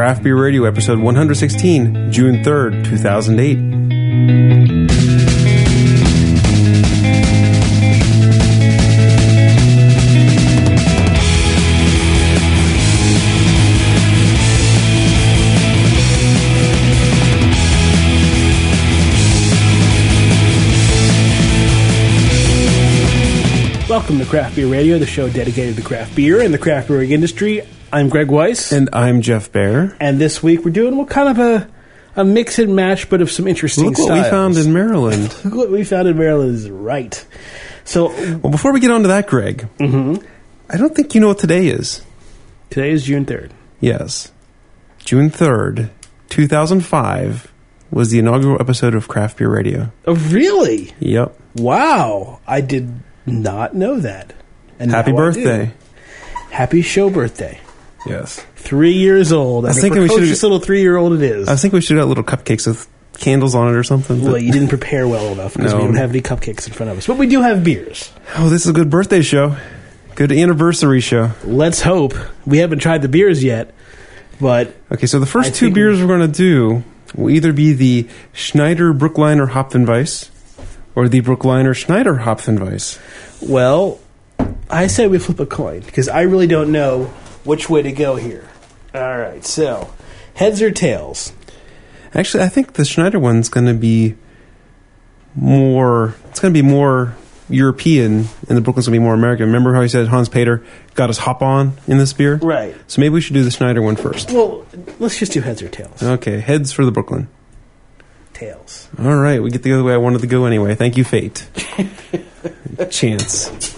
Craft Beer Radio, episode 116, June 3rd, 2008. Welcome to Craft Beer Radio, the show dedicated to craft beer and the craft brewing industry. I'm Greg Weiss, And I'm Jeff Bearer. and this week we're doing well, kind of a a mix and match, but of some interesting Look what we found in Maryland. Look what we found in Maryland is right. So Well, before we get on to that, Greg, mm-hmm. I don't think you know what today is. today is June third. Yes. June 3rd, 2005 was the inaugural episode of Craft Beer Radio. Oh, really? Yep. Wow, I did not know that. And Happy I birthday. Happy show birthday! Yes. Three years old. I was was thinking we should've- precocious little three year old it is. I think we should have little cupcakes with candles on it or something. well, you didn't prepare well enough because we don't have any cupcakes in front of us, but we do have beers. oh, this is a good birthday show. Good anniversary show. Let's hope. We haven't tried the beers yet, but Okay, so the first I two beers we're going to do will either be the Schneider Brooklyner Hopfenweiss or the Brooklyner Schneider Hopfenweiss. well, I say we flip a coin because I really don't know which way to go here. All right, so heads or tails? Actually, I think the Schneider one's going to be more. It's going to be more European, and the Brooklyn's going to be more American. Remember how he said Hans Peter got his hop on in this beer? Right. So maybe we should do the Schneider one first. Well, let's just do heads or tails. Okay, heads for the Brooklyn. Tails. All right, we get the other way I wanted to go anyway. Thank you, fate. Chance.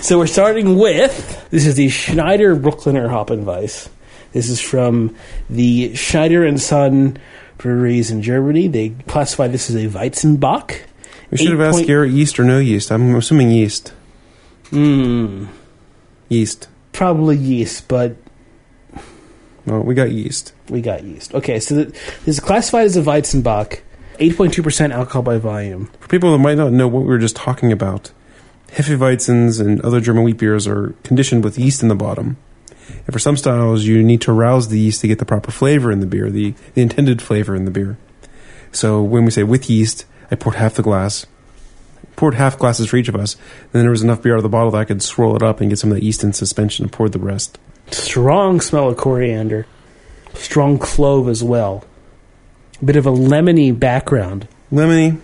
So we're starting with this is the Schneider Brooklyner Hopfenweiss. This is from the Schneider and Son breweries in Germany. They classify this as a Weizenbock. We should have asked point- Garrett yeast or no yeast. I'm assuming yeast. Mm, Yeast. probably yeast, but Well, we got yeast. we got yeast. Okay, so th- this is classified as a Weizenbock, 8.2% alcohol by volume. For people that might not know what we were just talking about, Hefeweizens and other German wheat beers are conditioned with yeast in the bottom. And for some styles, you need to rouse the yeast to get the proper flavor in the beer, the, the intended flavor in the beer. So when we say with yeast, I poured half the glass, poured half glasses for each of us, and then there was enough beer out of the bottle that I could swirl it up and get some of that yeast in suspension and pour the rest. Strong smell of coriander, strong clove as well. A bit of a lemony background. Lemony,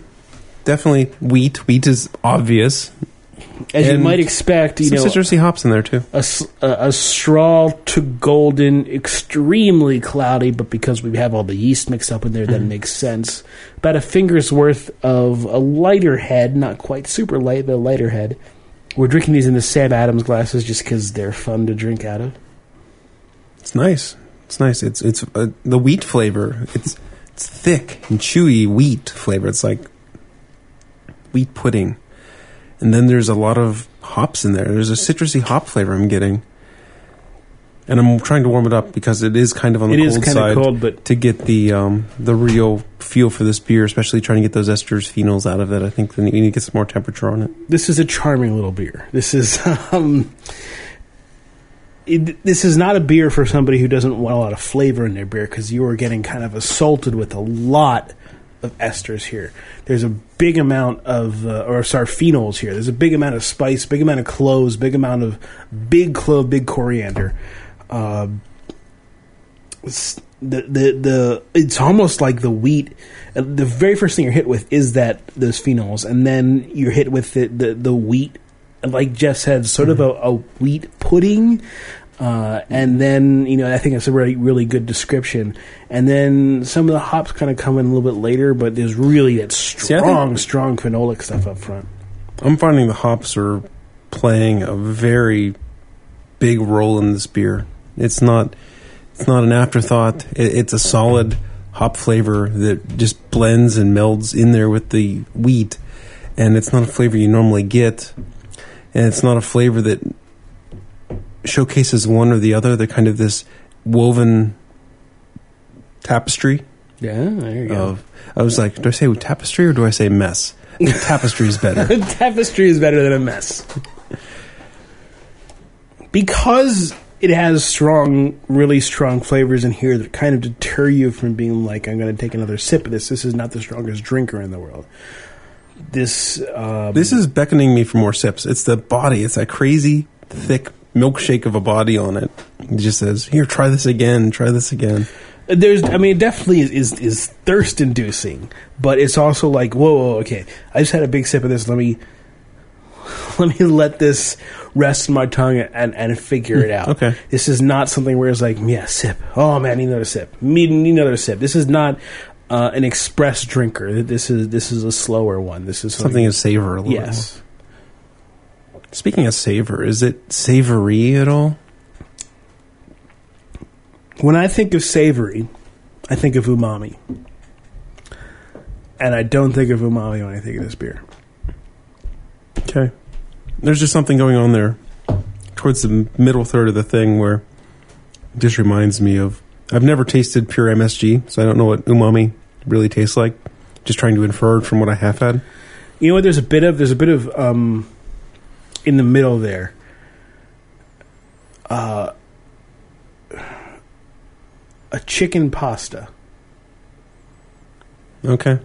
definitely wheat. Wheat is obvious. As you might expect, you some know, citrusy hops in there too. A straw to golden, extremely cloudy, but because we have all the yeast mixed up in there, that mm-hmm. makes sense. About a finger's worth of a lighter head, not quite super light, but a lighter head. We're drinking these in the Sam Adams glasses just because they're fun to drink out of. It's nice. It's nice. It's it's uh, the wheat flavor. It's it's thick and chewy wheat flavor. It's like wheat pudding, and then there's a lot of hops in there. There's a citrusy hop flavor I'm getting, and I'm trying to warm it up because it is kind of on the It is cold kind side of cold, but to get the um, the real feel for this beer, especially trying to get those esters, phenols out of it. I think we need to get some more temperature on it. this is a charming little beer. This is um, it, this is not a beer for somebody who doesn't want a lot of flavor in their beer because you are getting kind of assaulted with a lot of esters here. There's a big amount of uh, or sorry phenols here. There's a big amount of spice, big amount of cloves, big amount of big clove, big coriander. Uh, the the the it's almost like the wheat. uh, The very first thing you're hit with is that those phenols, and then you're hit with the the, the wheat, like Jeff said, sort of a, a wheat pudding. Uh, and then you know I think that's a really really good description. And then some of the hops kind of come in a little bit later, but there's really that strong think- strong phenolic stuff up front. I'm finding the hops are playing a very big role in this beer. It's not it's not an afterthought. It, it's a solid hop flavor that just blends and melds in there with the wheat, and it's not a flavor you normally get, and it's not a flavor that showcases one or the other. They're kind of this woven tapestry Yeah, there you go. of. I was like, do I say tapestry or do I say mess? Tapestry is better. Tapestry is better than a mess. Because it has strong, really strong flavors in here that kind of deter you from being like, I'm going to take another sip of this. This is not the strongest drinker in the world. This um, This is beckoning me for more sips. It's the body. It's that crazy, thick milkshake of a body on it. It just says, "Here, try this again. Try this again." there's I mean it definitely is is, is thirst inducing, but it's also like whoa, whoa, okay. I just had a big sip of this. Let me let me let this rest my tongue and and figure it out. okay. this is not something where it's like yeah, sip. Oh man, need another sip. Need another sip. This is not. Uh, an express drinker. This is this is a slower one. This is Something to savor a little. Yes, more. Speaking of savor, is it savory at all? When I think of savory, I think of umami. And I don't think of umami when I think of this beer. Okay. There's just something going on there towards the middle third of the thing where it just reminds me of. I've never tasted pure MSG, so I don't know what umami really tastes like. Just trying to infer from what I have had. You know what? There's a bit of there's a bit of um, in the middle there. Uh, a chicken pasta Okay.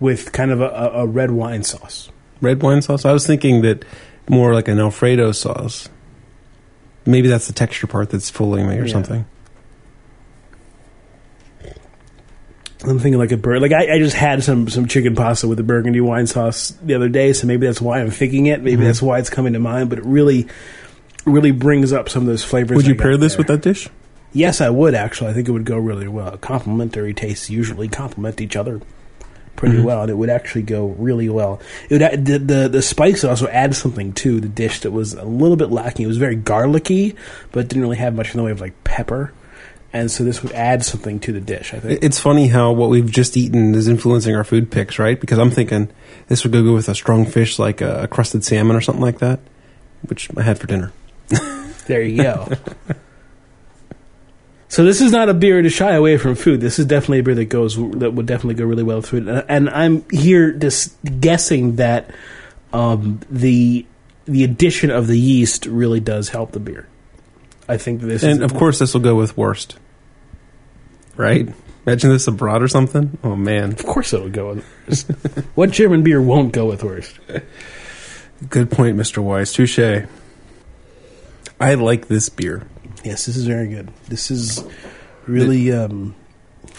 with kind of a, a, red wine sauce. Red wine sauce? I was thinking that more like an Alfredo sauce. Maybe that's the texture part that's fooling me or Yeah. something. I'm thinking like a bird. Like I, I just had some some chicken pasta with a burgundy wine sauce the other day, so maybe that's why I'm thinking it. Maybe Mhm. that's why it's coming to mind. But it really, really brings up some of those flavors. Would you pair this there. with that dish? Yes, I would actually. I think it would go really well. Complementary tastes usually complement each other pretty Mhm. well, and it would actually go really well. It would add, the, the the spice also add something to the dish that was a little bit lacking. It was very garlicky, but didn't really have much in the way of like pepper, and so this would add something to the dish. I think. It's funny how what we've just eaten is influencing our food picks, right? Because I'm thinking this would go good with a strong fish like a, crusted salmon or something like that, which I had for dinner. There you go. so this is not a beer to shy away from food. This is definitely a beer that goes that would definitely go really well with food. And, and I'm here just guessing that um, the the addition of the yeast really does help the beer. I think this is And of course, this will go with worst, right? Imagine this abroad or something. Oh man, of course it would go with worst. what German beer won't go with worst? good point, Mister Weiss. Touche. I like this beer. Yes, this is very good. This is really, um,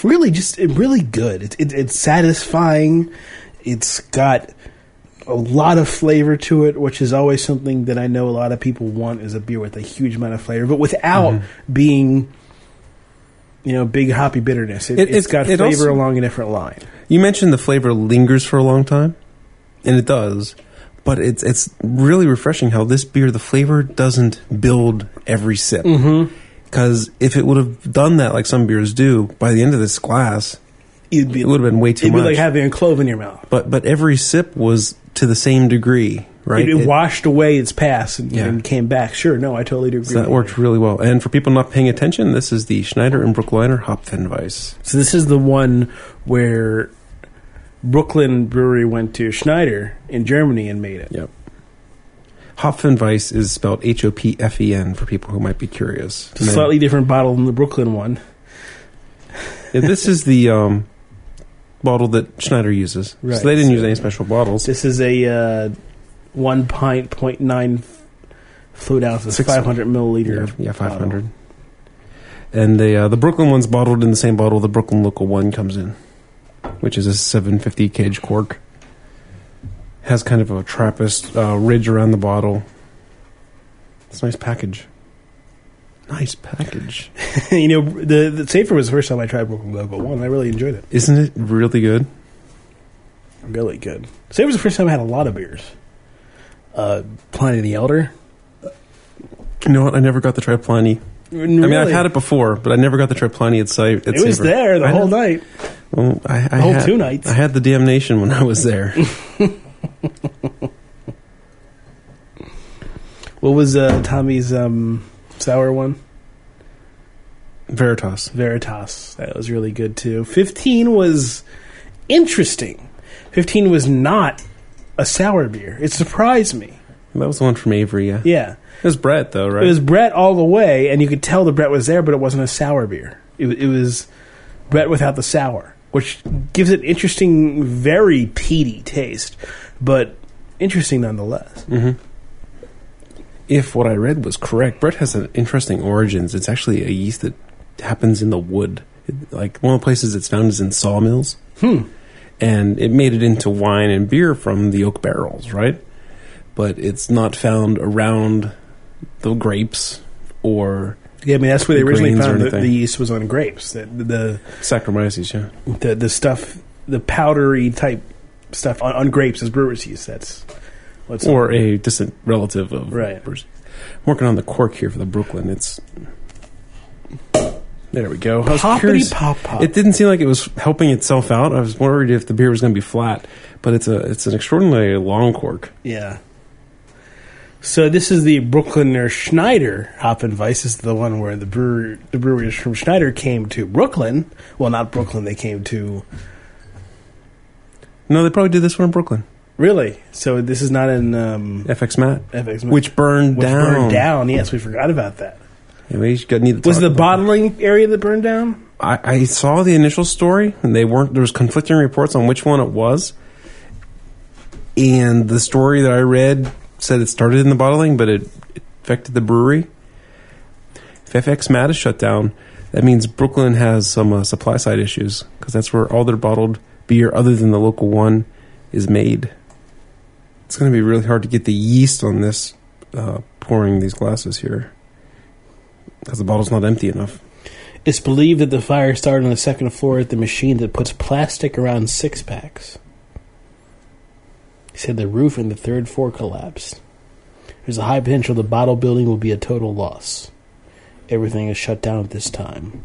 really just really good. It, it, it's satisfying. It's got a lot of flavor to it, which is always something that I know a lot of people want is a beer with a huge amount of flavor, but without being, you know, big hoppy bitterness. It, It- has got it flavor also- along a different line. You mentioned the flavor lingers for a long time, and it does. But it's it's really refreshing how this beer the flavor doesn't build every sip. Mm-hmm. Because if it would have done that like some beers do, by the end of this glass, It'd be, it would have been way too much. it'd be much. like having a clove in your mouth. but but every sip was to the same degree, right? It, It- washed away its past and, Yeah. and came back. Sure, no, I totally do agree. so that worked you. really well. And for people not paying attention, this is the Schneider and Brooklyner Hopfenweiss. So this is the one where Brooklyn Brewery went to Schneider in Germany and made it. Yep. Hopfen Hopfenweiss is spelled H O P F E N for people who might be curious. It's a slightly different bottle than the Brooklyn one. This is the um, bottle that Schneider uses. Right, so they didn't use any special bottles. This is a uh, one pint point nine fluid ounces, five hundred milliliter. Yeah, yeah, five hundred. And the uh, the Brooklyn one's bottled in the same bottle the Brooklyn local one comes in, which is a seven fifty cage cork. Has kind of a Trappist uh, ridge around the bottle. It's a nice package. Nice package, you know, the, the Savor was the first time I tried Brooklyn Local one. I really enjoyed it. isn't it? Really good. Really good. Savor was the first time I had a lot of beers. Uh, Pliny the Elder. You know what? I never got to try Pliny. I mean, I've had it before, but I never got to try Pliny at site. It was there the I whole know. night. Well, I, I The whole had, two nights. I had the damnation when I was there. What was uh, Tomme's um, sour one? Veritas. Veritas. That was really good too. 15 was interesting. 15 was not a sour beer. It surprised me. That was the one from Avery, yeah. Yeah. It was Brett, though, right? It was Brett all the way, and you could tell the Brett was there, but it wasn't a sour beer. It, it was Brett without the sour, which gives it interesting, very peaty taste, but interesting nonetheless. if what I read was correct, Brett has an interesting origins. It's actually a yeast that happens in the wood. It- like one of the places it's found is in sawmills. Hmm. And it made it into wine and beer from the oak barrels, right? But it's not found around the grapes or Yeah, I mean that's where they originally found the, the yeast was on grapes. The the Saccharomyces, yeah. the, the stuff, the powdery type stuff on, on grapes is brewer's yeast. That's what's Or a distant relative of Right. I'm working on the cork here for the Brooklyn. It's there we go. I was poppity curious- pop pop. It didn't seem like it was helping itself out. I was worried if the beer was going to be flat, but it's a it's an extraordinarily long cork. Yeah. So this is the Brooklyner Schneider Hopfenweiss. This is the one where the brewer, the brewers from Schneider came to Brooklyn. Well, not Brooklyn. They came to No, they probably did this one in Brooklyn. really. So this is not in um, FX Matt, FX, Matt. which burned which down. burned down. Yes, we forgot about that. Yeah, we got need to Was the bottling area that burned down? I, I saw the initial story, and they weren't. There was conflicting reports on which one it was. And the story that I read said it started in the bottling, but it, it affected the brewery. If FX Matt is shut down, that means Brooklyn has some uh, supply side issues because that's where all their bottled beer, other than the local one, is made. It's going to be really hard to get the yeast on this uh, pouring these glasses here because the bottle's not empty enough. It's believed that the fire started on the second floor at the machine that puts plastic around six packs. He said the roof and the third floor collapsed. There's a high potential the bottle building will be a total loss. Everything is shut down at this time.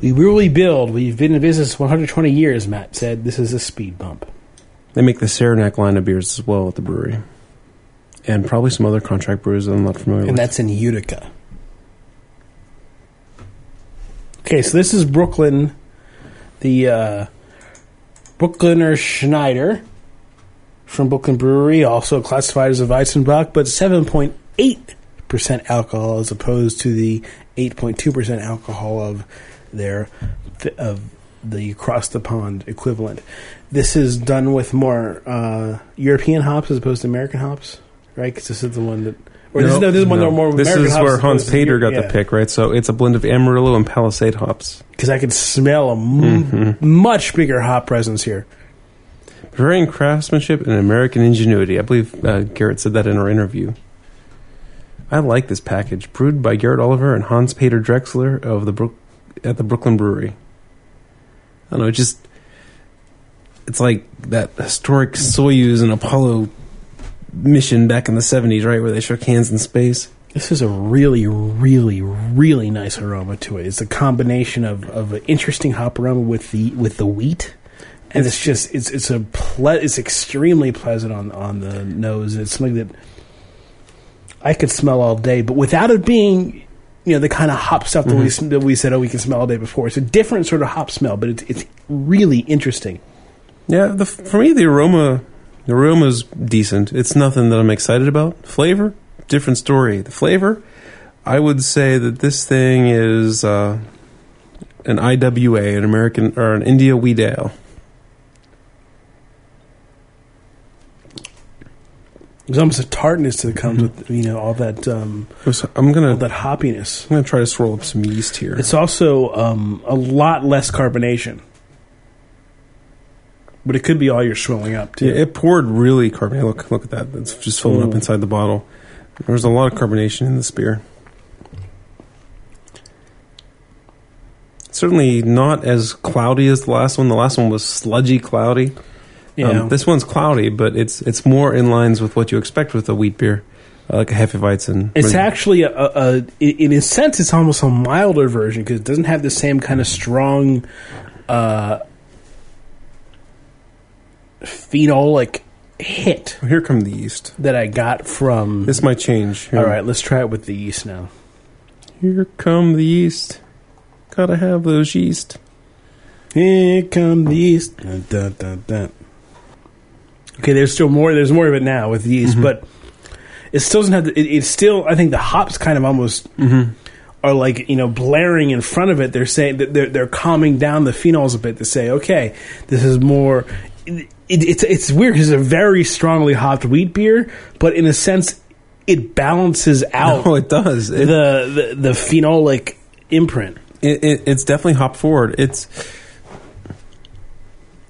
We really build. We've been in business 120 years, Matt said. This is a speed bump. They make the Saranac line of beers as well at the brewery, and probably some other contract brewers that I'm not familiar And with. that's in Utica. Okay, so this is Brooklyn, the uh, Brooklyner Schneider from Brooklyn Brewery, also classified as a Weizenbock, but 7.8% alcohol as opposed to the 8.2% alcohol of their of the across the pond equivalent. This is done with more uh, European hops as opposed to American hops, right? Because this is the one that. Or this, is, no, this is one are more This American is where Hans Peter got the pick, right? So it's a blend of Amarillo and Palisade hops. because I could smell a m- Mm-hmm. much bigger hop presence here. Bavarian craftsmanship and American ingenuity. I believe uh, Garrett said that in our interview. I like this package, brewed by Garrett Oliver and Hans Peter Drexler of the Brook at the Brooklyn Brewery. I don't know, it just it's like that historic Soyuz and Apollo mission back in the '70s, right, where they shook hands in space. This is a really, really, really nice aroma to it. It's a combination of, of an interesting hop aroma with the with the wheat, and it's, just it's it's a ple- it's extremely pleasant on on the nose. It's something that I could smell all day, but without it being you know the kind of hop stuff that we Mm-hmm. s- that we said oh we can smell all day before. It's a different sort of hop smell, but it's it's really interesting. Yeah, the, for me the aroma, the aroma's decent. It's nothing that I'm excited about. Flavor, different story. The flavor, I would say that this thing is uh, an IWA, an American or an India Wheat Ale. There's almost a tartness that comes with you know all that um, I'm gonna all that hoppiness. I'm gonna try to swirl up some yeast here. It's also um, a lot less carbonation. But it could be all you're swelling up too. Yeah, it poured really carbonated. Look, look at that. It's just filling up Mm. inside the bottle. There's a lot of carbonation in this beer. Certainly not as cloudy as the last one. The last one was sludgy cloudy. Yeah. Um, this one's cloudy, but it's it's more in lines with what you expect with a wheat beer, uh, like a Hefeweizen. it's actually a, a, a in a sense it's almost a milder version because it doesn't have the same kind of strong uh, phenolic hit oh, Here come the yeast. that I got from. This might change. Here. All right, let's try it with the yeast now. Here come the yeast. Gotta have those yeast. Here come the yeast. Dun, dun, dun, dun. Okay, there's still more. There's more of it now with yeast, mm-hmm. but it still doesn't have. The, it, it's still. I think the hops kind of almost mm-hmm. are like you know blaring in front of it. They're saying that they're they're calming down the phenols a bit to say, okay, this is more. It, it's it's weird because it's a very strongly hopped wheat beer, but in a sense, it balances out Oh, it does. It, the, the the phenolic imprint. it, it, it's definitely hop forward. It's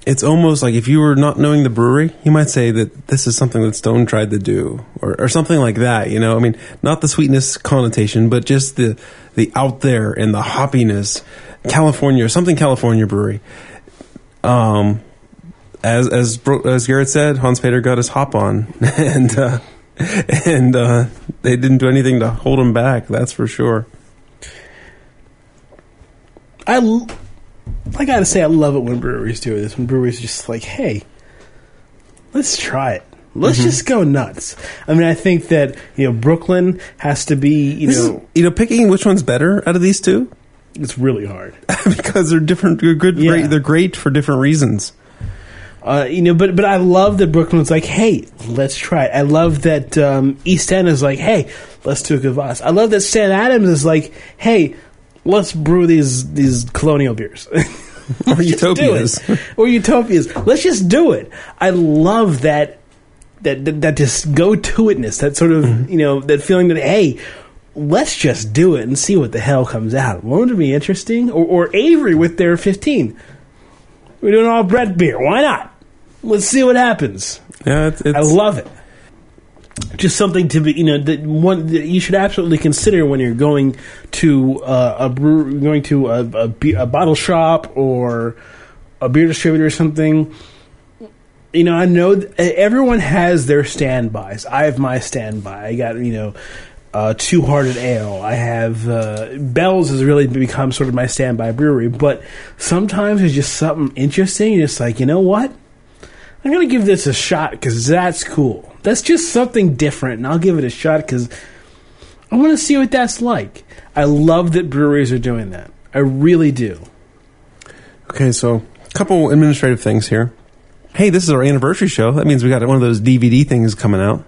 it's almost like if you were not knowing the brewery, you might say that this is something that Stone tried to do, or, or something like that. You know, I mean, not the sweetness connotation, but just the the out there and the hoppiness. California, something California brewery. Um, as as Bro- as Garrett said, Hans Peter got his hop on, and uh, and uh, they didn't do anything to hold him back. That's for sure. I, l- I gotta say, I love it when breweries do this. When breweries are just like, hey, let's try it. Let's Mm-hmm. just go nuts. I mean, I think that you know Brooklyn has to be. You This is- know, you know, picking which one's better out of these two it's really hard. because they're different. They're good. Yeah. Great, they're great for different reasons. Uh, you know, but but I love that Brooklyn's like, hey, let's try it. I love that um, East End is like, hey, let's do a Kvass. I love that Sam Adams is like, hey, let's brew these these colonial beers. Or Let's just do utopias. or utopias. Let's just do it. I love that that that, that just go to itness. That sort of Mm-hmm. you know that feeling that hey. Let's just do it and see what the hell comes out. Won't it be interesting? Or, or Avery with their 15. We're doing all Brett beer. Why not? Let's see what happens. Yeah, it's, it's I love it. Just something to be, you know, that one that you should absolutely consider when you're going to uh, a brew, going to a, a, be- a bottle shop or a beer distributor or something. You know, I know th- everyone has their standbys. I have my standby. I got you know, uh, Two Hearted Ale. I have uh, Bell's has really become sort of my standby brewery. But sometimes there's just something interesting. You're like, you know what? I'm gonna give this a shot because that's cool. That's just something different, and I'll give it a shot because I want to see what that's like. I love that breweries are doing that. I really do. okay. So, a couple administrative things here. Hey, this is our anniversary show. That means we got one of those DVD things coming out.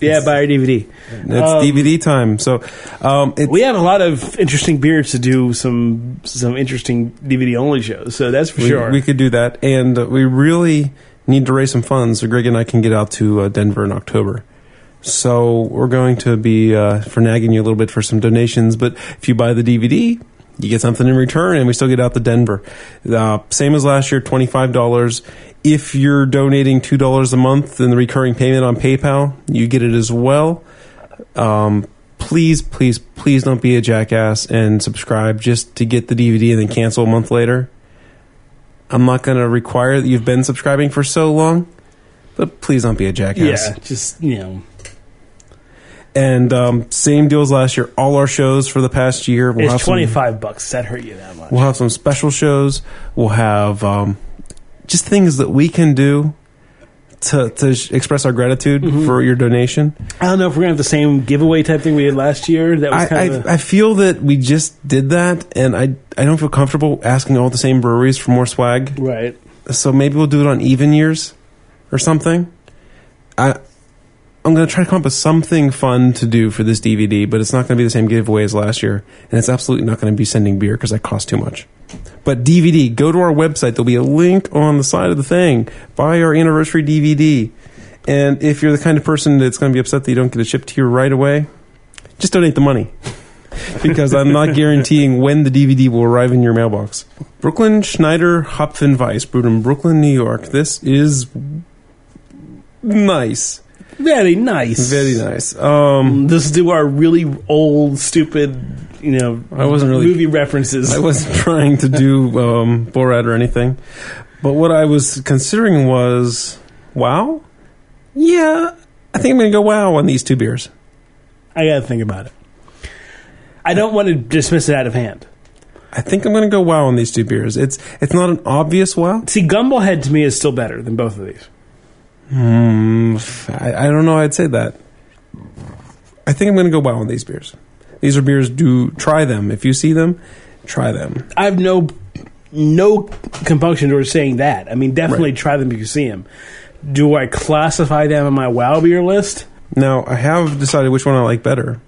Yeah, buy our DVD. It's Um, DVD time. So, um, We have a lot of interesting beers to do some some interesting DVD only shows, so that's for we, sure. we could do that, and we really need to raise some funds so Greg and I can get out to uh, Denver in October. So we're going to be uh, for nagging you a little bit for some donations, but if you buy the DVD, you get something in return, and we still get out to Denver. Uh, same as last year, twenty five dollars. If you're donating two dollars a month in the recurring payment on PayPal, you get it as well. Um, please, please, please don't be a jackass and subscribe just to get the DVD and then cancel a month later. I'm not going to require that you've been subscribing for so long, but please don't be a jackass. yeah, just you know, And um, same deal as last year. All our shows for the past year. We'll have it's some- twenty five bucks. That hurt you that much? We'll have some special shows. We'll have um, just things that we can do to, to express our gratitude Mm-hmm. for your donation. I don't know if we're gonna have the same giveaway type thing we did last year. That was I, kind of I, I feel that we just did that, and I I don't feel comfortable asking all the same breweries for more swag. right. So maybe we'll do it on even years or something. I I'm going to try to come up with something fun to do for this DVD, but it's not going to be the same giveaway as last year, and it's absolutely not going to be sending beer because that costs too much. But DVD, go to our website. There'll be a link on the side of the thing. Buy our anniversary DVD. And if you're the kind of person that's going to be upset that you don't get it shipped to you right away, just donate the money. because I'm not guaranteeing when the DVD will arrive in your mailbox. Brooklyn Schneider Hopfen Weiss, brewed in Brooklyn, New York. This is nice. Very nice. Very nice. Um, Let's do our really old, stupid, you know, I wasn't really- movie references. I wasn't trying to do um, Borat or anything, but what I was considering was wow. Yeah, I think I'm going to go wow on these two beers. I gotta think about it. I don't want to dismiss it out of hand. I think I'm going to go wow on these two beers. It's it's not an obvious wow. See, Gumballhead to me is still better than both of these. Hmm, I, I don't know. I'd say that. I think I'm going to go wow on these beers. These are beers. Do try them if you see them. Try them. I have no no compunction towards saying that. I mean, definitely Right. try them if you see them. Do I classify them on my WoW beer list? Now, I have decided which one I like better.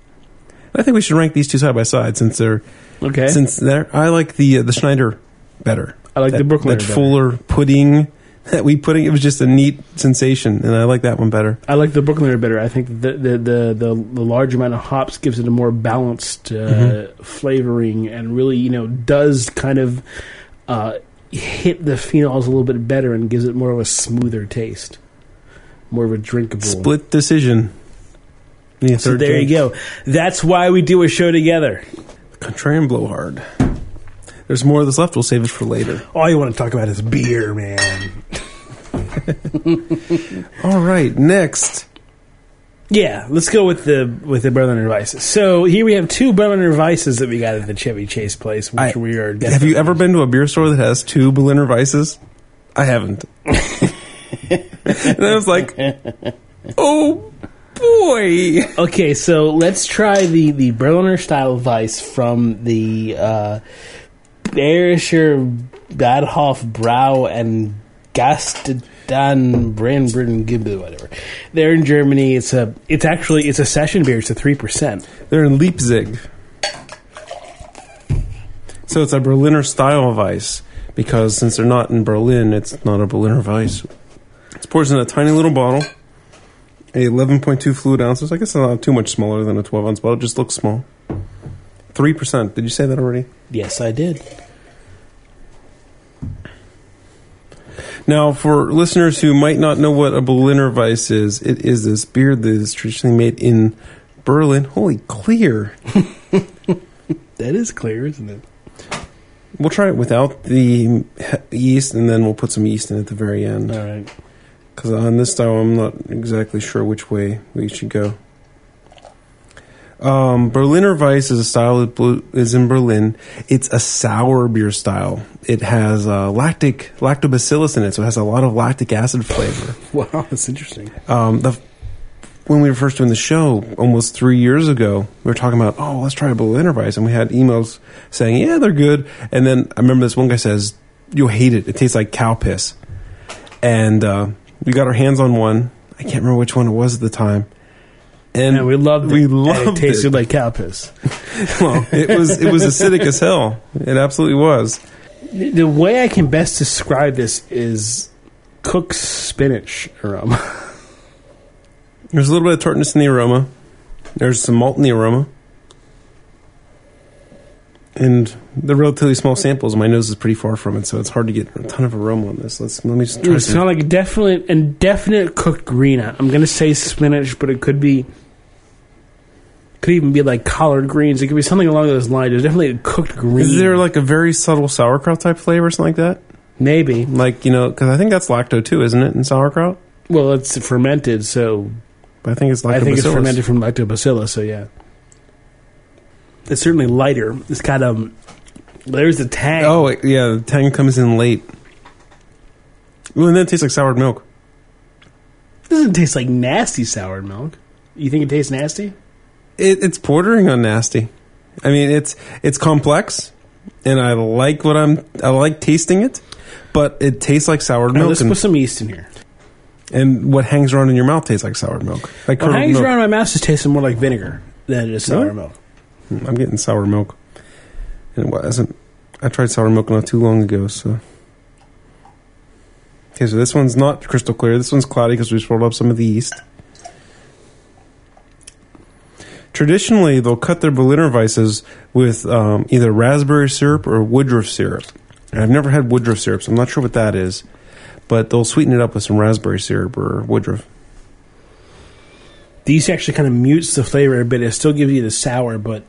I think we should rank these two side by side since they're Okay. since they're. I like the uh, the Schneider better. I like that, the Brooklyn that better. fuller pudding that we putting. It was just a neat sensation, and I like that one better. I like the Brooklyn better. I think the the, the the the large amount of hops gives it a more balanced uh, Mm-hmm. flavoring and really you know does kind of uh, hit the phenols a little bit better and gives it more of a smoother taste, more of a drinkable. Split decision. Yeah, So there you go. That's why we do a show together. Contrarian blowhard. There's more of this left. We'll save it for later. All you want to talk about is beer, man. All right, next. Yeah, let's go with the with the Berliner Weisses. So here we have two Berliner Weisses that we got at the Chevy Chase place, which I- we are. Have you ever been to a beer store that has two Berliner Weisses? I haven't. and I was like, oh boy. Okay, so let's try the the Berliner style Weiss from the uh, Bayerischer Badhof Brau and Gastedan Brandbrüden Gibbel, whatever. They're in Germany. It's a it's actually it's a session beer. It's a three percent. They're in Leipzig. So it's a Berliner style Weiss because since they're not in Berlin, it's not a Berliner Weiss. It's poured in a tiny little bottle, a 11.2 fluid ounces. I guess it's not too much smaller than a 12 ounce bottle. It just looks small. 3%. Did you say that already? Yes, I did. Now, for listeners who might not know what a Berliner Weiss is, it is this beer that is traditionally made in Berlin. Holy clear. That is clear, isn't it? We'll try it without the yeast, and then we'll put some yeast in at the very end. All right. Because on this style, I'm not exactly sure which way we should go. Um, Berliner Weiss is a style that is in Berlin. It's a sour beer style. It has uh, lactic lactobacillus in it, so it has a lot of lactic acid flavor. Wow, that's interesting. Um, the when we were first doing the show almost three years ago, we were talking about, oh, let's try a Berliner Weiss, and we had emails saying, yeah, they're good. And then I remember this one guy says, you'll hate it. It tastes like cow piss. And uh, we got our hands on one. I can't remember which one it was at the time. And And we loved it. We and loved it. tasted it. like cow piss. well, it was it was acidic as hell. It absolutely was. The way I can best describe this is cooked spinach aroma. There's a little bit of tartness in the aroma. There's some malt in the aroma. And the relatively small samples, my nose is pretty far from it, so it's hard to get a ton of aroma on this. Let's let me just try It's some. not like definite and definite cooked green. I'm gonna say spinach, but it could be could even be like collard greens. It could be something along those lines. There's definitely a cooked green. Is there like a very subtle sauerkraut type flavor or something like that? maybe? Like, you know, because I think that's lacto too, isn't it, in sauerkraut? Well, it's fermented, so But I think it's lactobacillus. I think it's fermented from lactobacillus. So yeah, it's certainly lighter. It's got um. There's the tang. Oh, yeah, the tang comes in late. Ooh, and then it tastes like soured milk. it doesn't taste like nasty soured milk. You think it tastes nasty? It, it's bordering on nasty. I mean, it's it's complex, and I like what I'm. I like tasting it, but it tastes like Now, milk, let's and, put some yeast in here. and what hangs around in your mouth tastes like soured milk. Like What hangs milk. around my mouth is tasting more like vinegar than it is sour Really? milk. Mm, I'm getting sour milk, and it wasn't. I tried sour milk not too long ago, so. Okay, so this one's not crystal clear. This one's cloudy because we rolled up some of the yeast. Traditionally, they'll cut their Berliner Weisses with um, either raspberry syrup or Woodruff syrup. And I've never had Woodruff syrup, so I'm not sure what that is. But they'll sweeten it up with some raspberry syrup or Woodruff. The yeast actually kind of mutes the flavor a bit. It still gives you the sour, but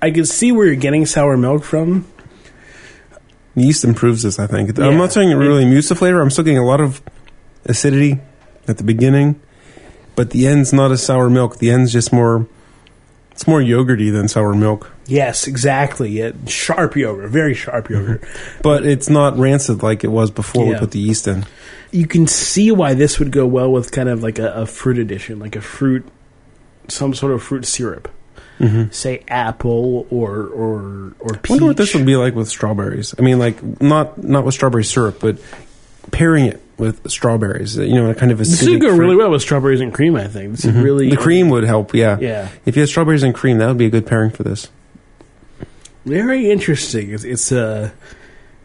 I can see where you're getting sour milk from. Yeast improves this, I think. Yeah. I'm not saying it really mutes the flavor. I'm still getting a lot of acidity at the beginning, but the end's not a sour milk. The end's just more. It's more yogurty than sour milk, Yes, exactly. Yeah, sharp yogurt, very sharp mm-hmm. yogurt. but it's not rancid like it was before we put the yeast in. You can see why this would go well with kind of like a, a fruit addition, like a fruit, some sort of fruit syrup. Mm-hmm. Say apple or or or I peach. wonder what this would be like with strawberries. I mean, like not not with strawberry syrup, but pairing it with strawberries. You know, a kind of a. This would go fruit. really well with strawberries and cream. I think this is really The cream would help. Yeah. Yeah, If you had strawberries and cream, that would be a good pairing for this. very interesting. It's it's uh,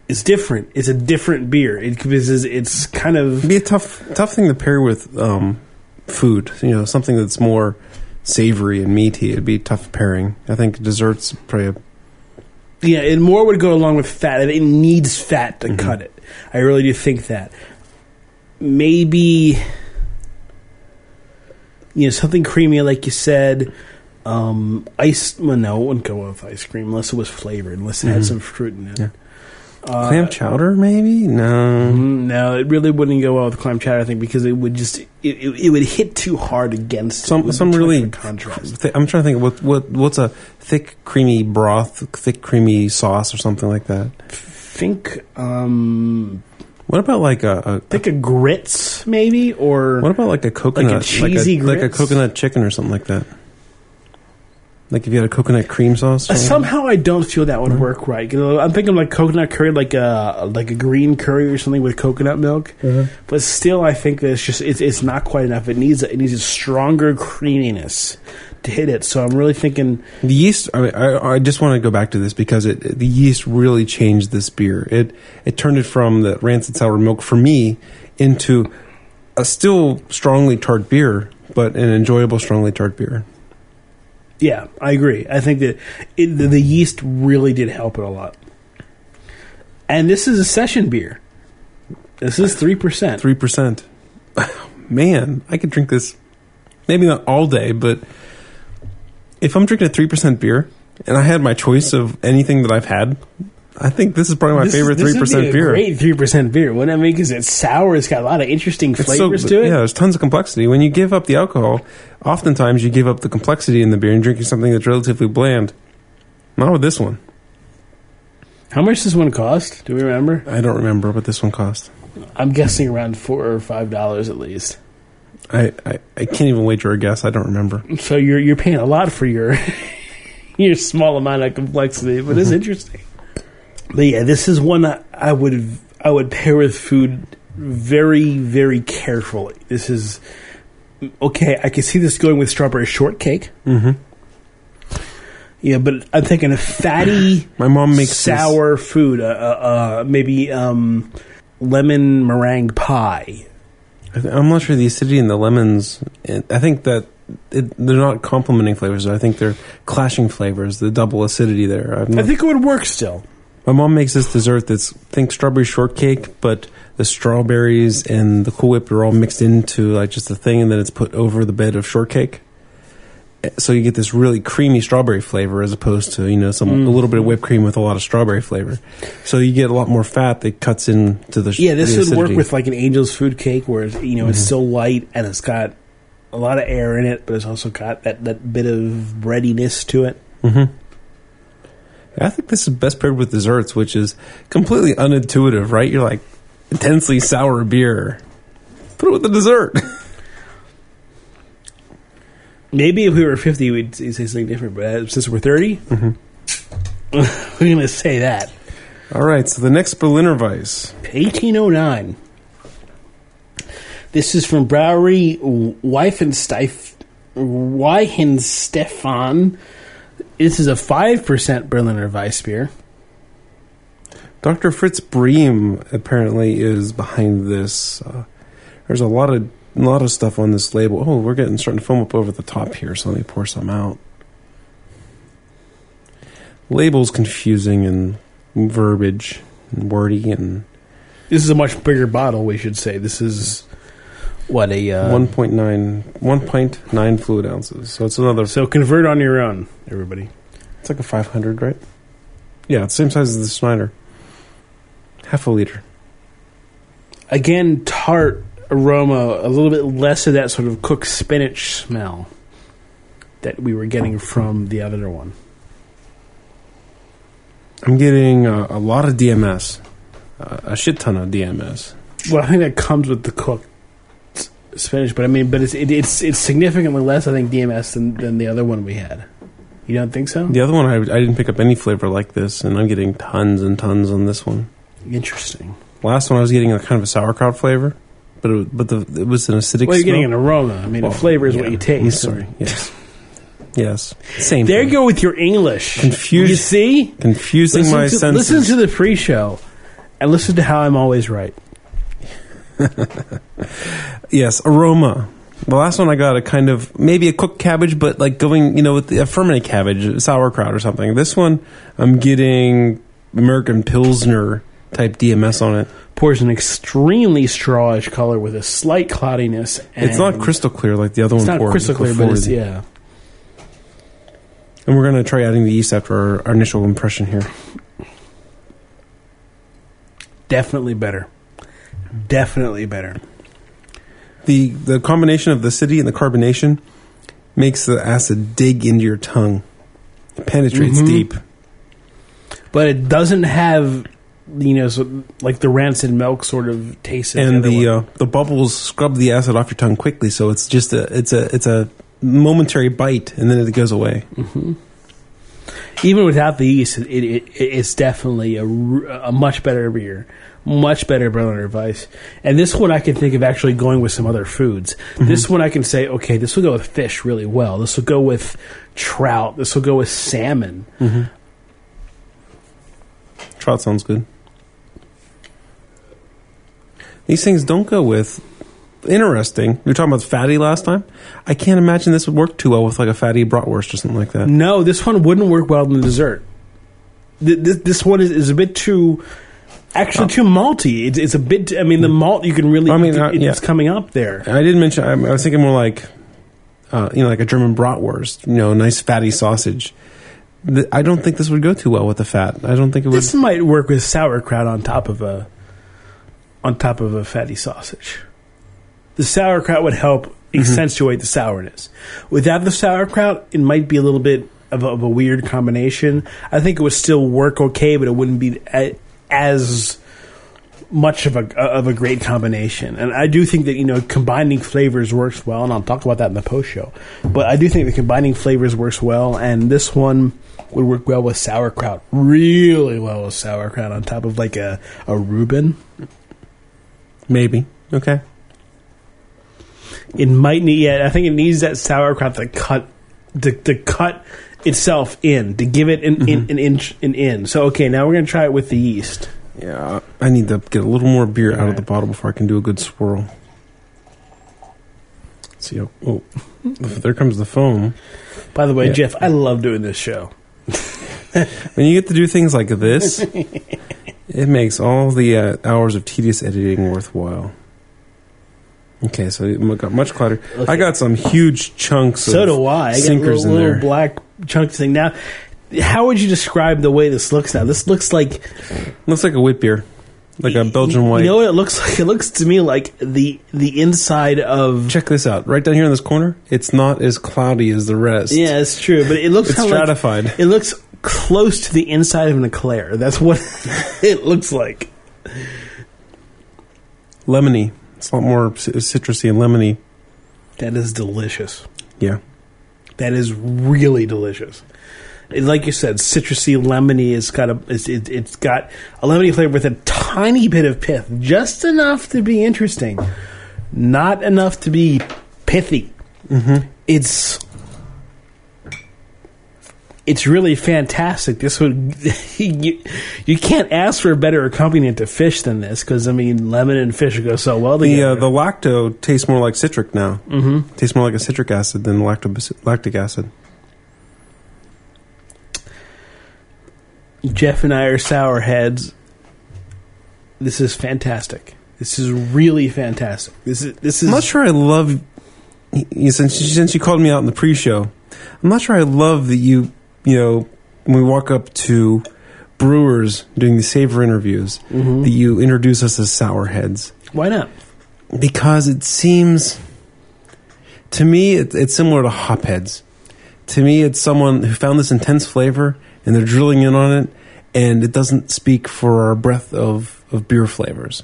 it's different. It's a different beer. It, it's, it's kind of It'd be a tough, tough thing to pair with um, food. You know, something that's more savory and meaty. It'd be a tough pairing. I think desserts probably. A, Yeah, and more would go along with fat. It needs fat to cut it. I really do think that. Maybe, you know, something creamy, like you said. Um, ice. Well, no, it wouldn't go with ice cream unless it was flavored, unless it had Mhm. some fruit in it. Yeah. Uh, clam chowder, maybe? No. mm, No, it really wouldn't go well with clam chowder. I think because it would just it, it, it would hit too hard against Some some be too much really. contrast. Th- I'm trying to think. What what what's a thick creamy broth, thick creamy sauce, or something like that? Think um, What about like a, a think of grits maybe or what about like a coconut, cheesy like a, like a coconut chicken or something like that? Like if you had a coconut cream sauce. Uh. Somehow I don't feel that would work right. You know, I'm thinking like coconut curry, like a like a green curry or something with coconut milk. But still, I think that it's just it's, it's not quite enough. It needs it needs a stronger creaminess to hit it. So I'm really thinking The yeast. I, mean, I, I just want to go back to this because it the yeast really changed this beer. It it turned it from the rancid sour milk for me into a still strongly tart beer, but an enjoyable strongly tart beer. Yeah, I agree. I think that it, the, yeast really did help it a lot. And this is a session beer. This is three percent. Three percent. Man, I could drink this. Maybe not all day, but if I'm drinking a three percent beer and I had my choice of anything that I've had, I think this is probably my favorite three percent beer. Great three percent beer. What I mean, because it's sour. It's got a lot of interesting flavors so, to it. Yeah, there's tons of complexity. When you give up the alcohol, oftentimes you give up the complexity in the beer and drinking something that's relatively bland. Not with this one. How much does this one cost? Do we remember? I don't remember what this one cost. I'm guessing around four or five dollars at least. I, I, I can't even wager a guess. I don't remember. So you're you're paying a lot for your your small amount of complexity, but it's mm-hmm. interesting. But yeah, this is one I, I would I would pair with food very very carefully. This is okay. I can see this going with strawberry shortcake. hmm Yeah, but I'm thinking a fatty. My mom makes this- sour food, uh, uh, uh, maybe um, lemon meringue pie. I th- I'm not sure the acidity in the lemons. I think that it, they're not complementing flavors. I think they're clashing flavors. The double acidity there. I think it would work still. My mom makes this dessert that's think strawberry shortcake, but the strawberries and the Cool Whip are all mixed into like just a thing, and then it's put over the bed of shortcake. So you get this really creamy strawberry flavor as opposed to you know some Mm. a little bit of whipped cream with a lot of strawberry flavor. So you get a lot more fat that cuts into the Yeah, this the would work with like an angel's food cake, where it's, you know it's still light and it's got a lot of air in it, but it's also got that, that bit of breadiness to it. hmm I think this is best paired with desserts, which is completely unintuitive, right? You're like intensely sour beer. Put it with the dessert. Maybe if we were fifty, we'd say something different. But uh, since we're 30 Mhm. we're going to say that All right, so the next Berliner Weiss. eighteen oh nine. This is from Brewery Weifensteif, Weihenstephan. This is a five percent Berliner Weiss beer. Dr. Fritz Briem apparently is behind this. Uh, there's a lot of a lot of stuff on this label. Oh, we're getting starting to foam up over the top here, so let me pour some out. Label's confusing and verbiage and wordy and This is a much bigger bottle, we should say. This is what a uh, 1.9 1.9 fluid ounces. So it's another So convert on your own, everybody. It's like a 500, right? Yeah, it's the same size as the Schneider. Half a liter. Again, tart aroma, a little bit less of that sort of cooked spinach smell that we were getting from the other one. I'm getting a, a lot of DMS, uh, a shit ton of DMS. Well, I think that comes with the cooked spinach, but I mean, but it's it, it's it's significantly less, I think, DMS than than the other one we had. You don't think so? The other one, I, I didn't pick up any flavor like this, and I'm getting tons and tons on this one. Interesting. Last one, I was getting a kind of a sauerkraut flavor. but it, but the it was an acidic. Well, you're getting an aroma. I mean, Well, a flavor is what you taste. I'm sorry. Yes. Yes. Same. There thing. you go with your English. Confused- You see? Confusing Listen my to, senses. listen to the pre-show and listen to how I'm always right. Yes, aroma. The last one I got a kind of maybe a cooked cabbage, but like going, you know, with the, a fermented cabbage, sauerkraut or something. This one, I'm getting American Pilsner type DMS on it. Pours an extremely strawish color with a slight cloudiness. And it's not crystal clear like the other It's one. not poured crystal clear, but it's yeah. And we're gonna try adding the yeast after our, our initial impression here. Definitely better. Definitely better. The the combination of the city and the carbonation makes the acid dig into your tongue. It penetrates Mhm. deep. But it doesn't have, you know, so, like the rancid milk sort of taste. of and the one. uh, the bubbles scrub the acid off your tongue quickly, so it's just a it's a it's a momentary bite, and then it goes away. Even without the yeast, it, it, it it's definitely a, a much better beer, much better Berliner advice. And this one I can think of actually going with some other foods. Mm-hmm. This one I can say, okay, this will go with fish really well. This will go with trout. This will go with salmon. Mm-hmm. Trout sounds good. These things don't go with. Interesting. We were talking about fatty last time. I can't imagine this would work too well with like a fatty bratwurst or something like that. No, this one wouldn't work well in the dessert. Th- This, this one is, is a bit too. Actually, too malty. It's, it's a bit. I mean, the malt you can really. I mean, uh, it's yeah. coming up there. I didn't mention. I, I was thinking more like, uh, you know, like a German bratwurst. You know, nice fatty sausage. I don't think this would go too well with the fat. I don't think it would. This might work with sauerkraut on top of a on top of a fatty sausage. The sauerkraut would help mm-hmm. accentuate the sourness. Without the sauerkraut, it might be a little bit of a, of a weird combination. I think it would still work okay, but it wouldn't be a, as much of a of a great combination. And I do think that you know combining flavors works well, and I'll talk about that in the post show. But I do think that combining flavors works well, and this one would work well with sauerkraut, really well with sauerkraut on top of like a a Reuben. Maybe. Okay. It might need. Yeah, I think it needs that sauerkraut to cut to, to cut itself in to give it an, in, an inch an in. So okay, now we're gonna try it with the yeast. Yeah, I need to get a little more beer out of the bottle before I can do a good swirl. Let's see, oh, oh, there comes the foam. By the way, Yeah. Jeff, I love doing this show. When you get to do things like this, it makes all the uh, hours of tedious editing worthwhile. Okay, so it got much clouder. I got some huge chunks. So of do I. I got sinkers little, in little black chunks thing. Now, how would you describe the way this looks now? This looks like Looks like a wheat beer, like a Belgian white. You know what it looks like? It looks to me like the the inside of. Check this out. Right down here in this corner, it's not as cloudy as the rest. Yeah, it's true, but it looks It's kinda like- stratified. it looks close to the inside of an eclair. That's what it looks like. lemony. It's a lot more citrusy and lemony. That is delicious. Yeah. That is really delicious. Like you said, citrusy, lemony. It's got a. It's, it, it's got a lemony flavor with a tiny bit of pith, just enough to be interesting, not enough to be pithy. Mm-hmm. It's. It's really fantastic. This would you, you can't ask for a better accompaniment to fish than this because I mean lemon and fish go so well The together. uh, the lacto tastes more like citric now. Mm-hmm. Tastes more like a citric acid than lacto- lactic acid. Jeff and I are sour heads. This is fantastic. This is really fantastic. This is this is I'm not sure I love you since since you called me out in the pre-show. I'm not sure I love that you you know when we walk up to brewers doing the savor interviews mm-hmm. that you introduce us as sour heads why not? because it seems to me it, it's similar to hopheads. To me, it's someone who found this intense flavor and they're drilling in on it, and it doesn't speak for our breadth of, of beer flavors.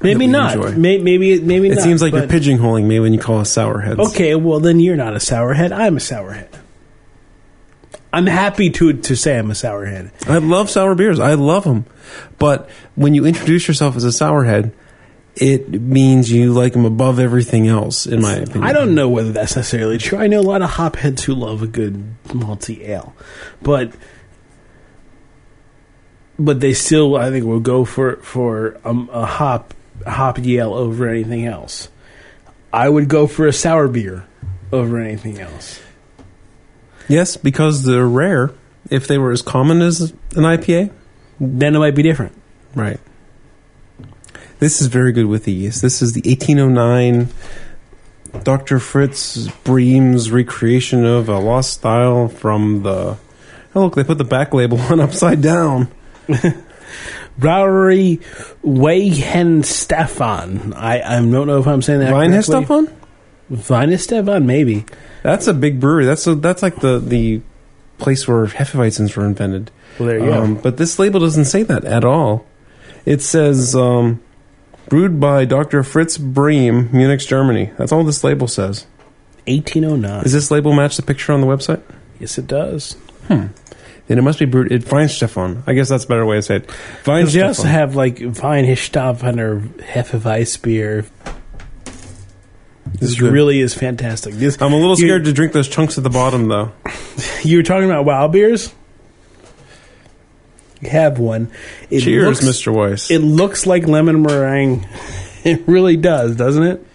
Maybe not. enjoy. May, maybe maybe It not. seems like you're pigeonholing me when you call us sour heads. Okay, well then you're not a sour head. I'm a sour head. I'm happy to to say I'm a sour head. I love sour beers. I love them. But when you introduce yourself as a sour head, it means you like them above everything else. In my opinion, I don't know whether that's necessarily true. I know a lot of hopheads who love a good malty ale, but but they still, I think, will go for for um, a hop hop ale over anything else. I would go for a sour beer over anything else. Yes, because they're rare. If they were as common as an IPA, Then it might be different. right. This is very good with these. This is the 1809 Dr. Fritz Briem's recreation of a lost style from the. Oh, look, they put the back label on upside down. Brauerei Weihenstephan. I, I don't know if I'm saying that has correctly. stuff on? Weihenstephan, maybe. That's a big brewery. That's a, that's like the, the place where Hefeweizens were invented. Well, there you Um, go. but this label doesn't say that at all. It says um, brewed by Dr. Fritz Briem, Munich, Germany. That's all this label says. 1809. Does this label match the picture on the website? yes, it does. Hmm. Then it must be brewed. It Weihenstephan. I guess that's a better way to say it. Because you also have like Weihenstephan or Hefeweißbier, This This is really is fantastic. This, I'm a little you- scared to drink those chunks at the bottom, though. You were talking about wild beers. You have one. It Cheers, looks, Mr. Weiss. It looks like lemon meringue. It really does, doesn't it?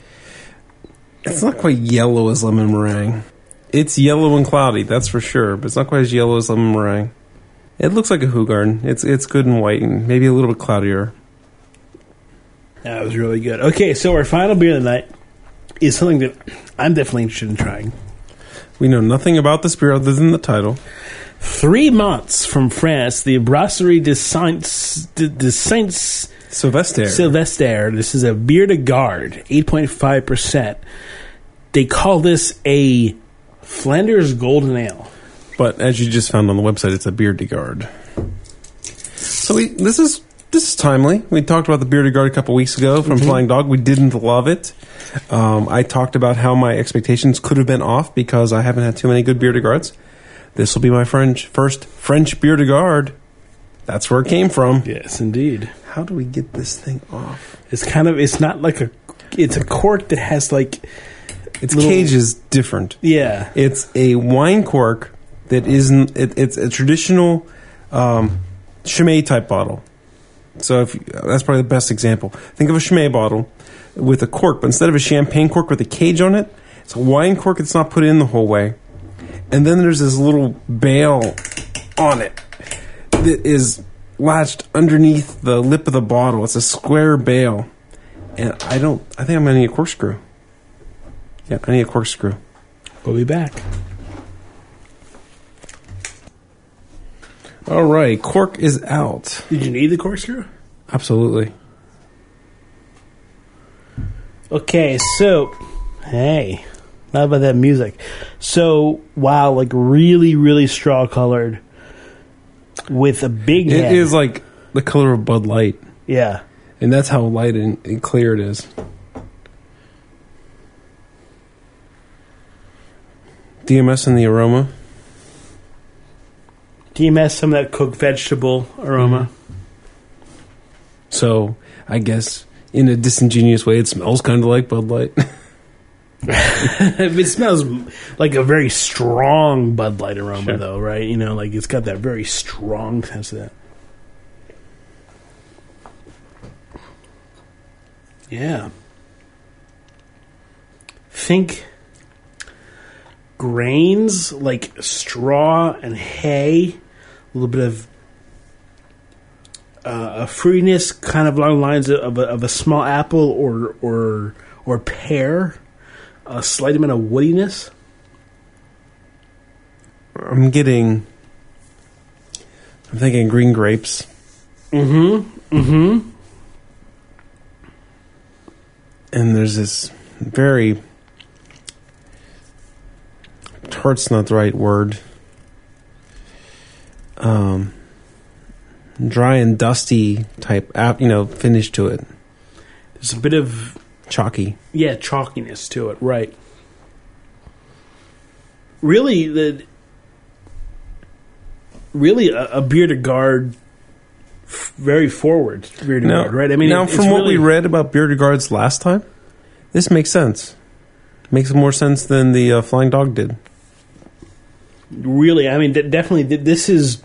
it's not quite yellow as lemon meringue. It's yellow and cloudy, that's for sure, but it's not quite as yellow as lemon meringue. It looks like a Hoegaarden. It's it's good and white and maybe a little bit cloudier. That was really good. Okay, so our final beer of the night is something that I'm definitely interested in trying. We know nothing about this beer other than the title. Three Monts from France, the Brasserie de Saints de, Saints Sylvester. Sylvester. This is a beer de garde, eight point five percent. They call this a Flanders Golden Ale. but as you just found on the website, it's a beer de garde. So we, this is this is timely. We talked about the bière de garde a couple weeks ago from Flying Dog. We didn't love it. Um, I talked about how my expectations could have been off because I haven't had too many good bières de garde. This will be my French first French bière de garde. That's where it came from. Yes, indeed. How do we get this thing off? It's kind of it's not like a it's a cork that has like Its Little- cage is different. yeah It's a wine cork that isn't. It, it's a traditional um, Chimay type bottle. So if that's probably the best example. Think of a Chimay bottle with a cork, but instead of a champagne cork with a cage on it, it's a wine cork that's not put in the whole way. And then there's this little bail on it that is latched underneath the lip of the bottle. It's a square bail, and I don't. I think I'm gonna need a corkscrew. Yeah, I need a corkscrew. we'll be back. All right, cork is out. Did you need the corkscrew? Absolutely. Okay, so hey, not about that music. So wow, like really, really straw colored with a big It head. is like the color of Bud Light, yeah. and that's how light and, and clear it is. DMS and the aroma. DMS some of that cooked vegetable aroma. Mm-hmm. So I guess in a disingenuous way, it smells kind of like Bud Light. it smells like a very strong Bud Light aroma, Sure. though, right? You know, like it's got that very strong sense of that. Yeah. Think grains like straw and hay, a little bit of uh, a fruitiness, kind of along the lines of a, of a small apple or or or pear, a slight amount of woodiness. I'm getting. I'm thinking green grapes. Mm-hmm. Mm-hmm. and there's this very tart's not the right word um dry and dusty type you know finish to it There's a bit of chalky yeah chalkiness to it, right? Really, the really a, a bière de garde f- very forward beer Now, guard, right? I mean, now it- from what we read about bières de garde last time, this makes sense. Makes more sense than the uh, flying dog did. really, I mean, de- definitely, th- this is,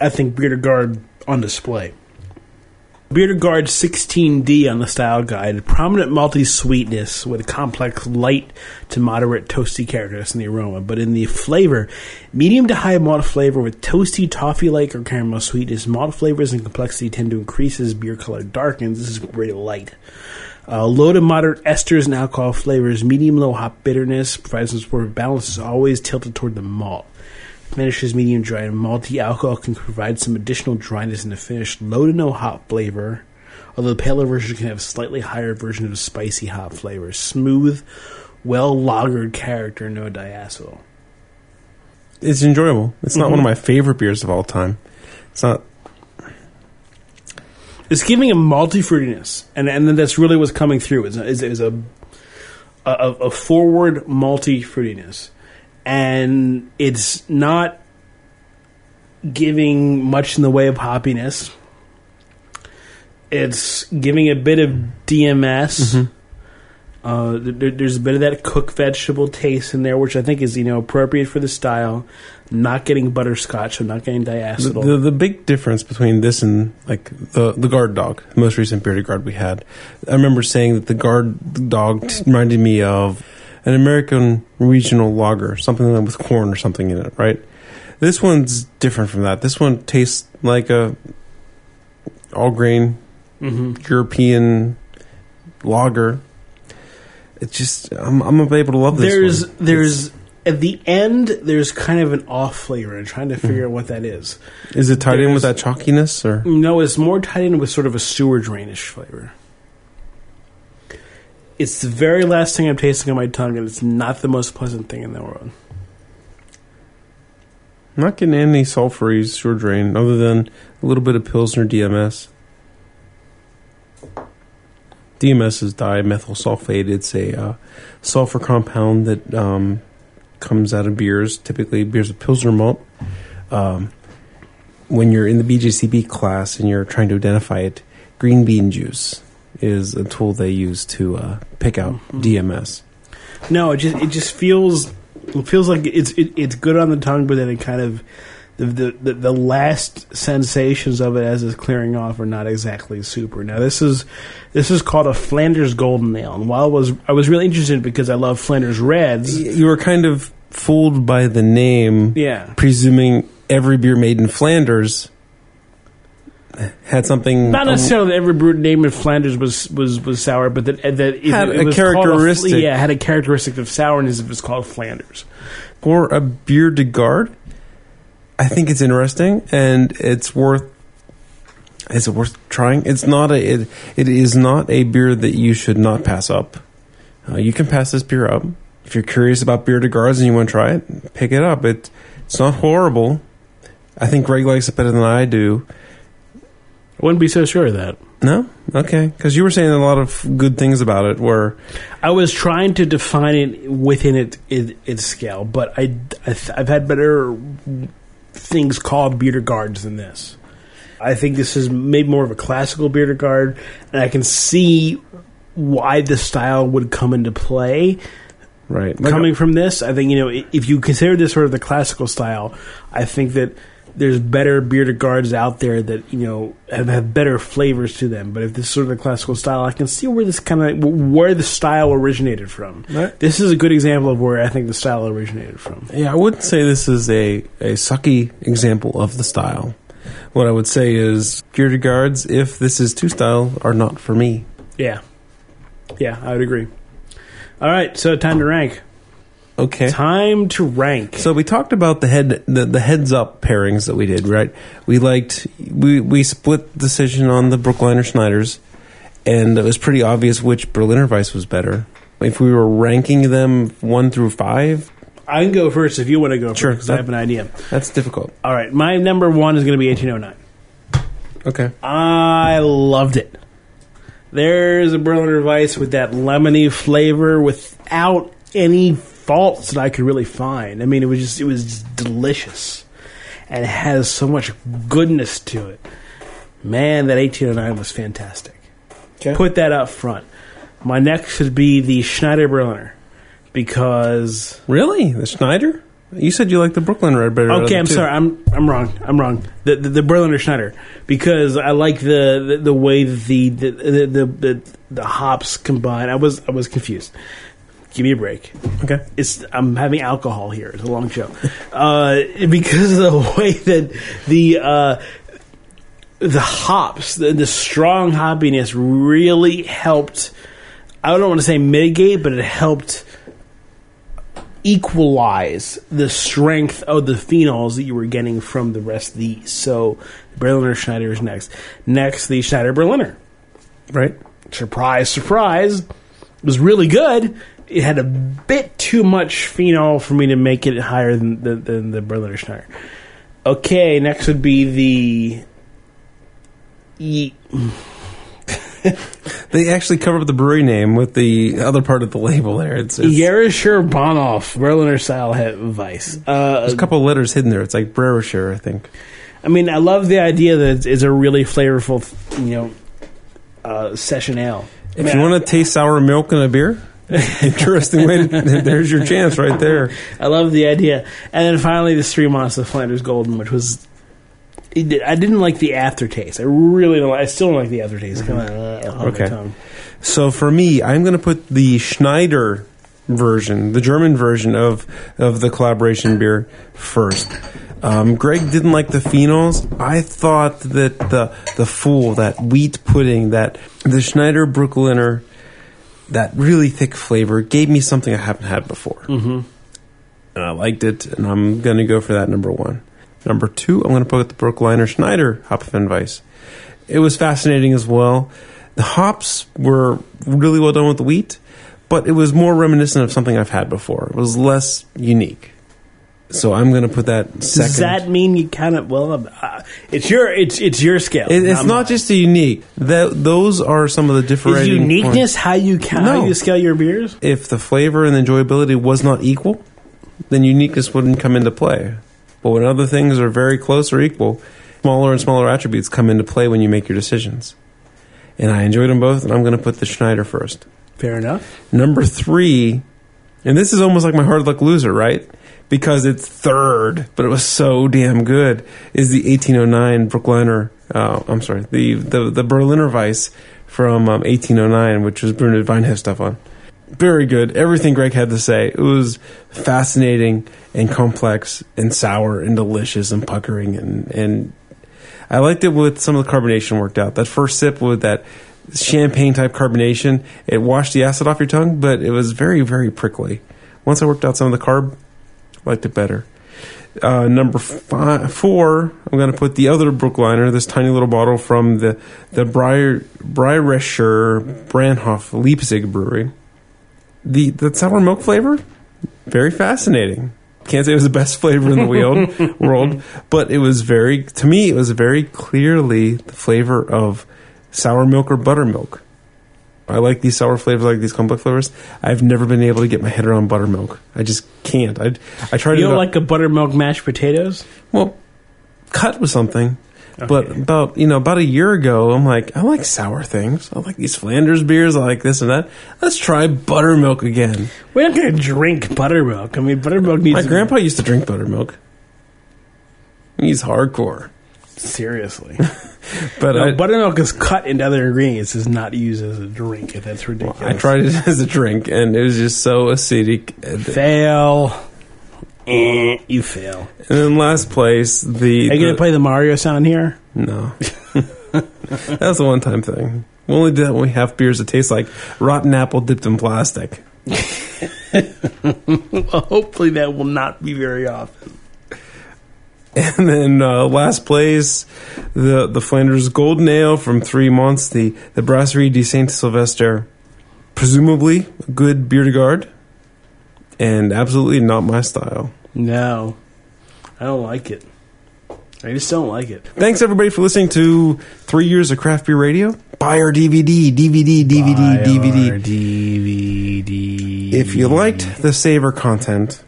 I think, Bière de Garde on display. Bière de Garde 16D on the style guide, prominent malty sweetness with a complex light to moderate toasty characters in the aroma, but in the flavor, medium to high malt flavor with toasty toffee-like or caramel sweetness. Malt flavors and complexity tend to increase as beer color darkens. This is very light. Uh, low to moderate esters and alcohol flavors, medium low hop bitterness provides some support. Balance is always tilted toward the malt. Finish is medium dry and malty. Alcohol can provide some additional dryness in the finish. Low to no hop flavor, although the paler version can have a slightly higher version of spicy hop flavor. Smooth, well lagered character, no diacetyl. It's enjoyable. It's not Mhm. one of my favorite beers of all time. It's not. It's giving a malty fruitiness, and and that's really what's coming through. Is is, is a, a a forward malty fruitiness, and it's not giving much in the way of hoppiness. It's giving a bit of DMS. Uh, there, there's a bit of that cooked vegetable taste in there, which I think is you know appropriate for the style. Not getting butterscotch, so not getting The, diacetyl. the, the big difference between this and like the the Garde Dog, the most recent bière de garde we had, I remember saying that the Garde Dog t- reminded me of an American regional lager, something with corn or something in it, right? This one's different from that. This one tastes like a all grain hmm European lager. It's just I'm I'm able to love this. there's one. there's at the end there's kind of an off flavor and trying to figure out what that is. Is it tied in with that chalkiness or No, it's more tied in with sort of a sewer drainish flavor. It's the very last thing I'm tasting on my tongue, and it's not the most pleasant thing in the world. I'm not getting any sulfury sewer drain other than a little bit of Pilsner DMS. DMS is dimethyl sulfate. It's a uh, sulfur compound that um, comes out of beers, typically beers of Pilsner malt. Um, when you're in the BJCP class and you're trying to identify it, green bean juice is a tool they use to uh, pick out DMS. No, it just it just feels it feels like it's it, it's good on the tongue, but then it kind of the, the the the last sensations of it as it's clearing off are not exactly super. Now this is this is called a Flanders Golden Ale, and while I was I was really interested because I love Flanders Reds. You were kind of fooled by the name. Yeah, presuming every beer made in Flanders had something not necessarily that every brew named in Flanders was was was sour, but that that it, Had it a was called characteristic. yeah, had a characteristic of sourness if it was called Flanders. for a beer de garde. I think it's interesting and it's worth. Is it worth trying? It's not a. It, it is not a beer that you should not pass up. Uh, you can pass this beer up if you're curious about beer de gardes and you want to try it. Pick it up. It it's not horrible. I think Greg likes it better than I do. I wouldn't be so sure of that. No, okay, because you were saying a lot of good things about it. Where I was trying to define it within it, it its scale, but I, I have had better things called bières de garde than this. I think this is maybe more of a classical bière de garde, and I can see why the style would come into play right coming uh from this. I think you know if you consider this sort of the classical style, I think that there's better bières de garde out there that you know have, have better flavors to them. But if this is sort of the classical style, I can see where this kind of where the style originated from. Right. This is a good example of where I think the style originated from. Yeah, I wouldn't say this is a, a sucky example of the style. What I would say is Gear Guards, if this is two style, are not for me. Yeah, yeah, I would agree. All right, so time to rank. Okay. Time to rank. So we talked about the head the, the heads up pairings that we did, right? We liked we we split decision on the Brooklyner Schneiders, and it was pretty obvious which Berliner Weiss was better. If we were ranking them one through five, I can go first if you want to go Sure. first because I have an idea. that's difficult. All right, my number one is going to be 1809. Okay. I loved it. There's a Berliner Weiss with that lemony flavor without any faults that I could really find. I mean, it was just it was just delicious, and it has so much goodness to it. Man, that 1809 was fantastic. Okay. Put that up front. My next should be the Schneider Berliner because Really? The Schneider? You said you like the Brooklyn Red better. Okay, I'm sorry. I'm I'm wrong. I'm wrong. The the, the Berliner Schneider because I like the the, the way the the, the the the the hops combine. I was I was confused. Give me a break. Okay. It's I'm having alcohol here. It's a long show uh, because of the way that the uh, the hops, the, the strong hoppiness, really helped. I don't want to say mitigate, but it helped equalize the strength of the phenols that you were getting from the rest of these. So, Berliner Schneider is next. Next, the Schneider Berliner. Right. Surprise, surprise. It was really good. It had a bit too much phenol for me to make it higher than the, than the Berliner Schneider. Okay, next would be the. E- They actually cover up the brewery name with the other part of the label there. It's, it's Bayerischer Bahnhof Berliner style he- Weiss. Uh, there's a couple of letters hidden there. It's like Brerischer, I think. I mean, I love the idea that it's, it's a really flavorful, you know, uh, session ale. If you want to taste sour milk in a beer, interesting way. To, there's your chance right there. I love the idea. And then finally, the Stream Monster Flanders Golden, which was. did- I didn't like the aftertaste. I really don't. like- I still don't like the aftertaste. Come on, uh, Okay. So for me, I'm going to put the Schneider version, the German version of of the collaboration beer first. Um, Greg didn't like the phenols. I thought that the the fool, that wheat pudding, that the Schneider Brooklyner, that really thick flavor gave me something I haven't had before, mm-hmm. and I liked it. And I'm going to go for that number one. Number two, I'm going to put the Brooklyner Schneider Hopfenweiss. It was fascinating as well. The hops were really well done with the wheat, but it was more reminiscent of something I've had before. It was less unique. So I'm going to put that second. Does that mean you kind of well? Uh, it's your it's it's your scale. It- it's not not just the unique. That those are some of the is differentiating uniqueness points. how you ca- how you scale your beers. If the flavor and the enjoyability was not equal, then uniqueness wouldn't come into play. But when other things are very close or equal, smaller and smaller attributes come into play when you make your decisions. And I enjoyed them both, and I'm going to put the Schneider first. Fair enough. Number three, and this is almost like my hard luck loser, right? Because it's third, but it was so damn good. Is the 1809 Brooklyner? Uh, I'm sorry, the the the Berliner Weiss from um, 1809, which was Bruno Weinheft stuff on. Very good. Everything Greg had to say. It was fascinating and complex and sour and delicious and puckering and and I liked it with some of the carbonation worked out. That first sip with that champagne type carbonation, it washed the acid off your tongue, but it was very, very prickly. Once I worked out some of the carb, liked it better. Uh, number five, four, I'm going to put the other Brooklyner, this tiny little bottle from the the Breyer, Breyerischer Brandhof Leipzig Brewery. The the sour milk flavor, very fascinating. Can't say it was the best flavor in the world, world, but it was very to me. It was very clearly the flavor of sour milk or buttermilk. I like these sour flavors, I like these complex flavors. I've never been able to get my head around buttermilk. I just can't. I I tried You don't about- like a buttermilk mashed potatoes? well, cut was something. But about you know about a year ago, I'm like I like sour things. I like these Flanders beers. I like this and that. Let's try buttermilk again. We're not going to drink buttermilk. I mean, buttermilk needs. My grandpa used to drink buttermilk. He's hardcore, Seriously. but No, I, buttermilk is cut into other ingredients. Is not used as a drink. That's ridiculous. I tried it as a drink, and it was just so acidic. And Fail. Eh, you fail. And then last place, the, Are you going to play the Mario sound here? no, that's a one-time thing. We only do that when we have beers that taste like rotten apple dipped in plastic. Well, hopefully that will not be very often. And then uh, last place, the the Flanders Golden Ale from Three Monts, the the Brasserie de Saint Sylvester, presumably a good bière de garde, and absolutely not my style. No, I don't like it. I just don't like it. Thanks everybody for listening to three years of craft beer radio. Buy our DVD, DVD, DVD, DVD. DVD. If you liked the Savor content,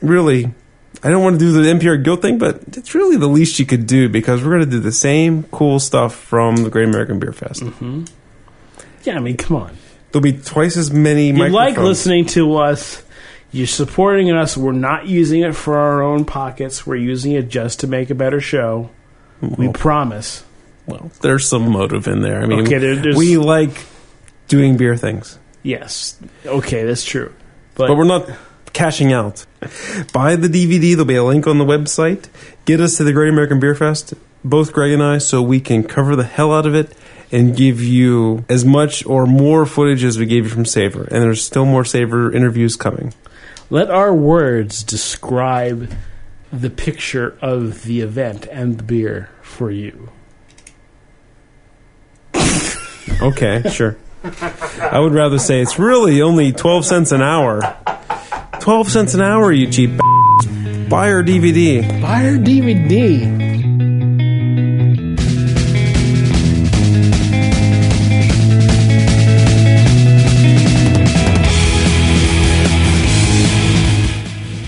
really, I don't want to do the NPR guilt thing, but it's really the least you could do because we're going to do the same cool stuff from the Great American Beer Fest. Mm-hmm. Yeah, I mean, come on. There'll be twice as many. You like listening to us. You're supporting us. We're not using it for our own pockets. We're using it just to make a better show. We promise. well, there's some motive in there. I mean, Okay, there- we like doing beer things, Yes. Okay, that's true. but, but we're not cashing out. Buy the DVD. There'll be a link on the website. Get us to the Great American Beer Fest, both Greg and I, so we can cover the hell out of it and give you as much or more footage as we gave you from Savor. And there's still more Savor interviews coming. Let our words describe the picture of the event and the beer for you. Okay, sure. I would rather say it's really only 12 cents an hour. 12 cents an hour, you cheap b- Buy our DVD. Buy our DVD.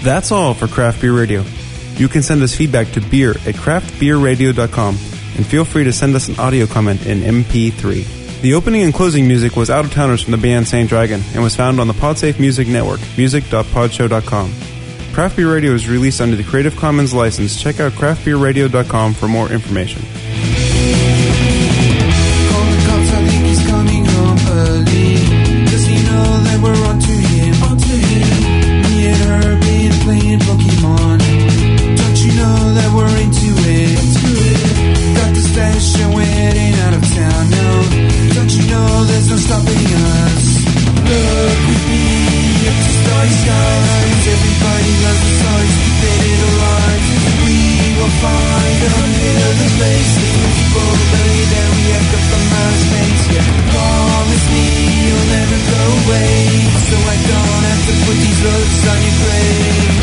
That's all for Craft Beer Radio. You can send us feedback to beer at craftbeerradio.com and feel free to send us an audio comment in MP3. The opening and closing music was Out of Towners from the band Saint Dragon and was found on the Podsafe Music Network, music.podshow.com. Craft Beer Radio is released under the Creative Commons license. Check out craftbeerradio.com for more information. Stopping us? Look with me up to starry skies. Everybody loves the keep it alive. We will find a the place. People belly down, we have got amount of space. Yeah, promise me you'll never go away. So I don't have to put these looks on your face.